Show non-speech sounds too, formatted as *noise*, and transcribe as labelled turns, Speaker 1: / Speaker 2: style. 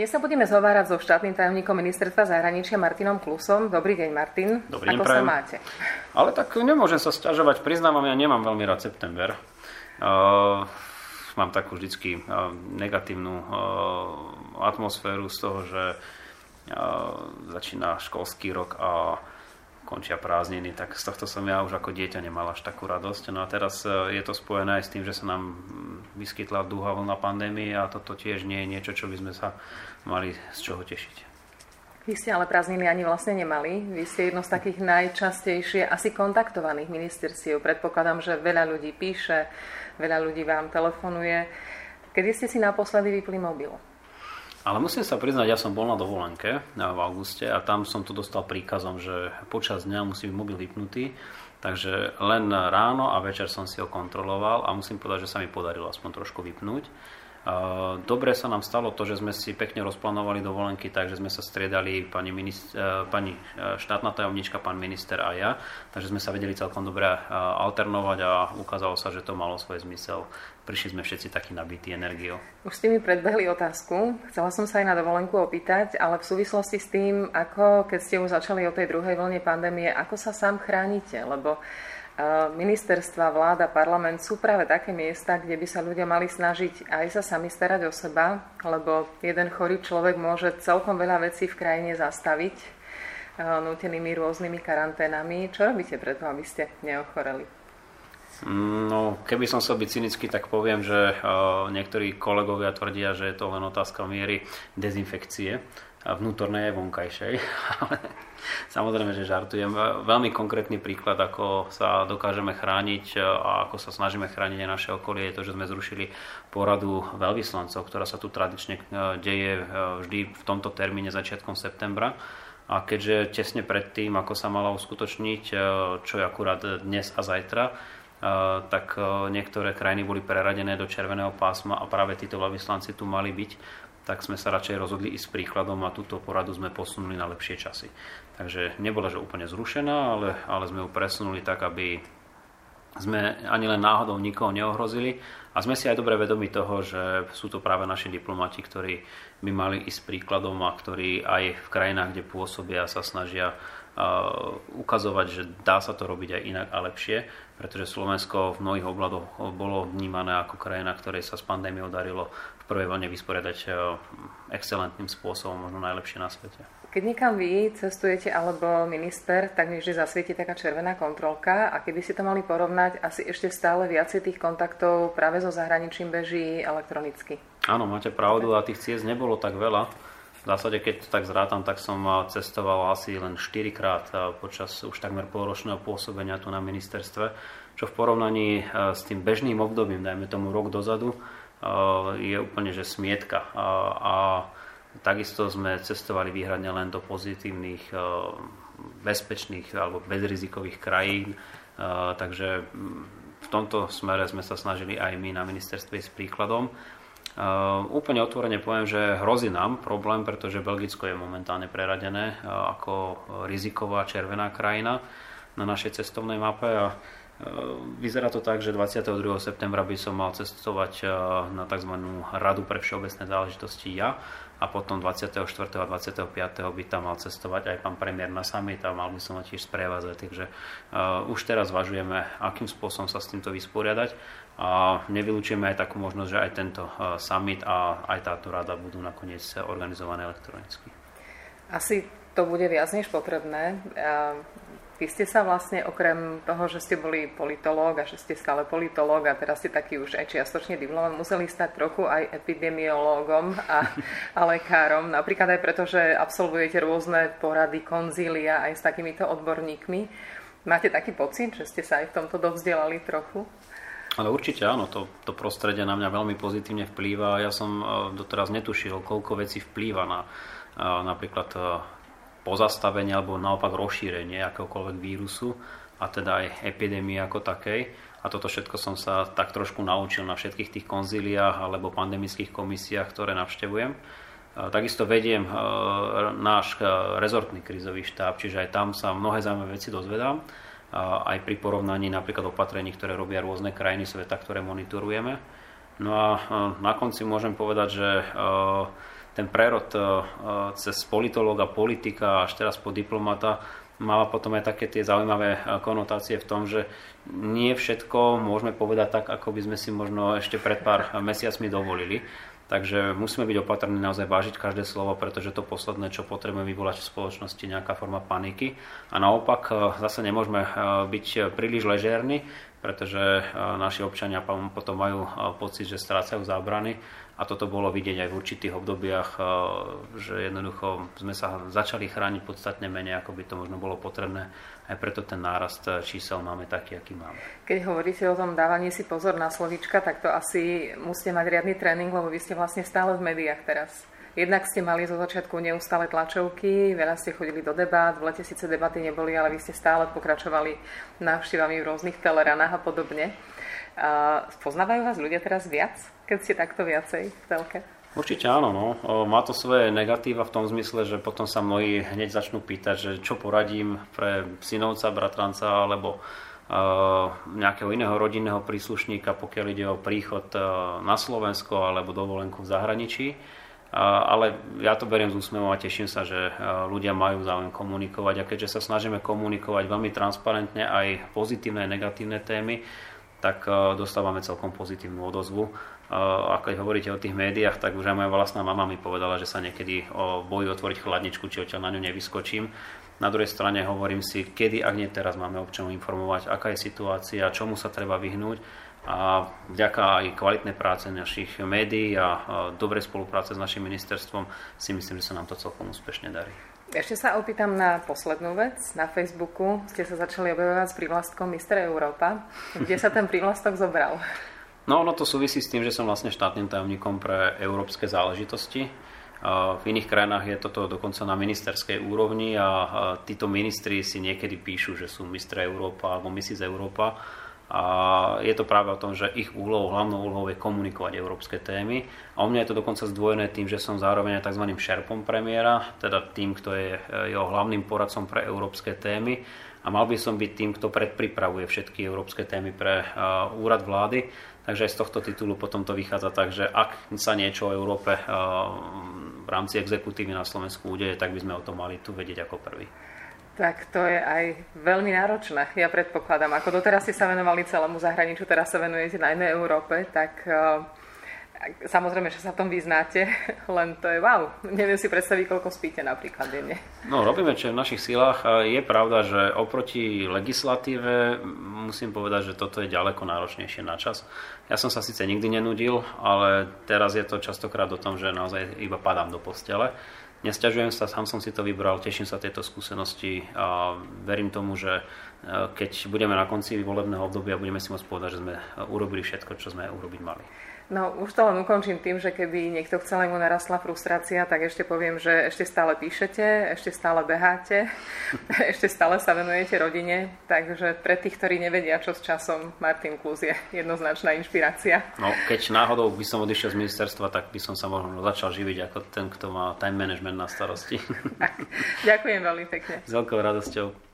Speaker 1: Dnes sa budeme zhovárať so štátnym tajomníkom ministerstva zahraničia Martinom Klusom. Dobrý deň, Martin.
Speaker 2: Dobrý
Speaker 1: Ako
Speaker 2: deň,
Speaker 1: sa máte?
Speaker 2: Ale tak nemôžem sa sťažovať. Priznávam, ja nemám veľmi rád september. Uh, mám takú vždycky uh, negatívnu uh, atmosféru z toho, že uh, začína školský rok a končia prázdniny, tak z tohto som ja už ako dieťa nemal až takú radosť. No a teraz je to spojené aj s tým, že sa nám vyskytla dúha vlna pandémie a toto tiež nie je niečo, čo by sme sa mali z čoho tešiť.
Speaker 1: Vy ste ale prázdniny ani vlastne nemali. Vy ste jedno z takých najčastejšie asi kontaktovaných ministerstiev. Predpokladám, že veľa ľudí píše, veľa ľudí vám telefonuje. Kedy ste si naposledy vypli mobil?
Speaker 2: Ale musím sa priznať, ja som bol na dovolenke v auguste a tam som to dostal príkazom, že počas dňa musí byť mobil vypnutý. Takže len ráno a večer som si ho kontroloval a musím povedať, že sa mi podarilo aspoň trošku vypnúť. Dobre sa nám stalo to, že sme si pekne rozplánovali dovolenky, takže sme sa striedali pani, minister, pani e, štátna tajomnička, pán minister a ja. Takže sme sa vedeli celkom dobre alternovať a ukázalo sa, že to malo svoj zmysel. Prišli sme všetci takí nabití energiou.
Speaker 1: Už ste mi predbehli otázku. Chcela som sa aj na dovolenku opýtať, ale v súvislosti s tým, ako keď ste už začali o tej druhej vlne pandémie, ako sa sám chránite? Lebo ministerstva, vláda, parlament sú práve také miesta, kde by sa ľudia mali snažiť aj sa sami starať o seba, lebo jeden chorý človek môže celkom veľa vecí v krajine zastaviť nutenými rôznymi karanténami. Čo robíte preto, aby ste neochoreli?
Speaker 2: No, keby som sa byť cynický, tak poviem, že niektorí kolegovia tvrdia, že je to len otázka miery dezinfekcie vnútornej aj vonkajšej. *laughs* Ale samozrejme, že žartujem. Veľmi konkrétny príklad, ako sa dokážeme chrániť a ako sa snažíme chrániť aj naše okolie, je to, že sme zrušili poradu veľvyslancov, ktorá sa tu tradične e, deje vždy v tomto termíne začiatkom septembra. A keďže tesne pred tým, ako sa mala uskutočniť, čo je akurát dnes a zajtra, tak niektoré krajiny boli preradené do červeného pásma a práve títo veľvyslanci tu mali byť tak sme sa radšej rozhodli ísť príkladom a túto poradu sme posunuli na lepšie časy. Takže nebola, že úplne zrušená, ale, ale sme ju presunuli tak, aby sme ani len náhodou nikoho neohrozili a sme si aj dobre vedomi toho, že sú to práve naši diplomati, ktorí by mali ísť príkladom a ktorí aj v krajinách, kde pôsobia, sa snažia ukazovať, že dá sa to robiť aj inak a lepšie, pretože Slovensko v mnohých obladoch bolo vnímané ako krajina, ktorej sa s pandémiou darilo prvej vlne vysporiadať eh, excelentným spôsobom, možno najlepšie na svete.
Speaker 1: Keď niekam vy cestujete alebo minister, tak mi vždy zasvieti taká červená kontrolka a keby si to mali porovnať, asi ešte stále viacej tých kontaktov práve so zahraničím beží elektronicky.
Speaker 2: Áno, máte pravdu a tých ciest nebolo tak veľa. V zásade, keď to tak zrátam, tak som cestoval asi len 4 krát počas už takmer polročného pôsobenia tu na ministerstve, čo v porovnaní s tým bežným obdobím, dajme tomu rok dozadu, je úplne že smietka. A takisto sme cestovali výhradne len do pozitívnych, bezpečných alebo bezrizikových krajín. Takže v tomto smere sme sa snažili aj my na ministerstve s príkladom. Uh, úplne otvorene poviem, že hrozí nám problém, pretože Belgicko je momentálne preradené uh, ako riziková červená krajina na našej cestovnej mape a Vyzerá to tak, že 22. septembra by som mal cestovať eh, na tzv. Radu pre všeobecné záležitosti ja a potom 24. a 25. by tam mal cestovať aj pán premiér na summit a mal by som ho tiež sprevázať. Takže uh, už teraz zvažujeme, akým spôsobom sa s týmto vysporiadať a nevylučujeme aj takú možnosť, že aj tento uh, summit a aj táto rada budú nakoniec organizované elektronicky.
Speaker 1: Asi to bude viac než potrebné. Vy ste sa vlastne okrem toho, že ste boli politológ a že ste stále politológ a teraz ste taký už aj čiastočne diplomát, museli stať trochu aj epidemiológom a, *laughs* a lekárom. Napríklad aj preto, že absolvujete rôzne porady, konzília aj s takýmito odborníkmi. Máte taký pocit, že ste sa aj v tomto dovzdelali trochu?
Speaker 2: Ale určite áno, to, to prostredie na mňa veľmi pozitívne vplýva. Ja som e, doteraz netušil, koľko vecí vplýva na e, napríklad e, pozastavenie alebo naopak rozšírenie akéhokoľvek vírusu a teda aj epidémie ako takej. A toto všetko som sa tak trošku naučil na všetkých tých konzíliách alebo pandemických komisiách, ktoré navštevujem. Takisto vediem e, náš e, rezortný krizový štáb, čiže aj tam sa mnohé zaujímavé veci dozvedám, aj pri porovnaní napríklad opatrení, ktoré robia rôzne krajiny sveta, ktoré monitorujeme. No a e, na konci môžem povedať, že ten prerod cez politológa, politika až teraz po diplomata mala potom aj také tie zaujímavé konotácie v tom, že nie všetko môžeme povedať tak, ako by sme si možno ešte pred pár mesiacmi dovolili. Takže musíme byť opatrní naozaj vážiť každé slovo, pretože to posledné, čo potrebujeme vyvolať v spoločnosti, nejaká forma paniky. A naopak e, zase nemôžeme e, byť príliš ležérni, pretože e, naši občania potom majú pocit, že strácajú zábrany a toto bolo vidieť aj v určitých obdobiach, že jednoducho sme sa začali chrániť podstatne menej, ako by to možno bolo potrebné aj preto ten nárast eh, čísel máme taký, aký máme.
Speaker 1: Keď hovoríte o tom dávaní si pozor na slovička, tak to asi musíte mať riadny tréning, lebo vy ste vlastne stále v médiách teraz. Jednak ste mali zo začiatku neustále tlačovky, veľa ste chodili do debát, v lete síce debaty neboli, ale vy ste stále pokračovali návštevami v rôznych teleranách a podobne. Poznávajú vás ľudia teraz viac, keď ste takto viacej v telke?
Speaker 2: Určite áno, no. Má to svoje negatíva v tom zmysle, že potom sa mnohí hneď začnú pýtať, že čo poradím pre synovca, bratranca alebo nejakého iného rodinného príslušníka, pokiaľ ide o príchod na Slovensko alebo dovolenku v zahraničí. Ale ja to beriem z úsmevom a teším sa, že ľudia majú záujem komunikovať a keďže sa snažíme komunikovať veľmi transparentne aj pozitívne a negatívne témy, tak dostávame celkom pozitívnu odozvu a keď hovoríte o tých médiách, tak už aj moja vlastná mama mi povedala, že sa niekedy o boji otvoriť chladničku, či odtiaľ na ňu nevyskočím. Na druhej strane hovorím si, kedy, ak nie teraz, máme občanov informovať, aká je situácia, čomu sa treba vyhnúť. A vďaka aj kvalitnej práce našich médií a dobrej spolupráce s našim ministerstvom si myslím, že sa nám to celkom úspešne darí.
Speaker 1: Ešte sa opýtam na poslednú vec. Na Facebooku ste sa začali objavovať s prívlastkom Mister Európa. Kde sa ten prívlastok zobral?
Speaker 2: No ono to súvisí s tým, že som vlastne štátnym tajomníkom pre európske záležitosti. V iných krajinách je toto dokonca na ministerskej úrovni a títo ministri si niekedy píšu, že sú mistr Európa alebo Mrs. Európa. A je to práve o tom, že ich úlohou, hlavnou úlohou je komunikovať európske témy. A u mňa je to dokonca zdvojené tým, že som zároveň tzv. šerpom premiéra, teda tým, kto je jeho hlavným poradcom pre európske témy. A mal by som byť tým, kto predpripravuje všetky európske témy pre úrad vlády. Takže aj z tohto titulu potom to vychádza tak, že ak sa niečo o Európe v rámci exekutívy na Slovensku udeje, tak by sme o tom mali tu vedieť ako prvý.
Speaker 1: Tak to je aj veľmi náročné, ja predpokladám. Ako doteraz ste sa venovali celému zahraničiu, teraz sa venujete najmä Európe, tak Samozrejme, že sa v tom vyznáte, *laughs* len to je wow. Neviem si predstaviť, koľko spíte napríklad denne.
Speaker 2: No, robíme, čo je v našich silách. Je pravda, že oproti legislatíve musím povedať, že toto je ďaleko náročnejšie na čas. Ja som sa síce nikdy nenudil, ale teraz je to častokrát o tom, že naozaj iba padám do postele. Nesťažujem sa, sám som si to vybral, teším sa tejto skúsenosti a verím tomu, že e, keď budeme na konci volebného obdobia, budeme si môcť povedať, že sme urobili všetko, čo sme urobiť mali.
Speaker 1: No, už to len ukončím tým, že keby niekto chcel, mu narastla frustrácia, tak ešte poviem, že ešte stále píšete, ešte stále beháte, *laughs* ešte stále sa venujete rodine, takže pre tých, ktorí nevedia, čo s časom, Martin Klus je jednoznačná inšpirácia.
Speaker 2: No, keď náhodou by som odišiel z ministerstva, tak by som sa možno začal živiť ako ten, kto má time management na starosti.
Speaker 1: Tak, ďakujem veľmi pekne. *laughs*
Speaker 2: S veľkou radosťou.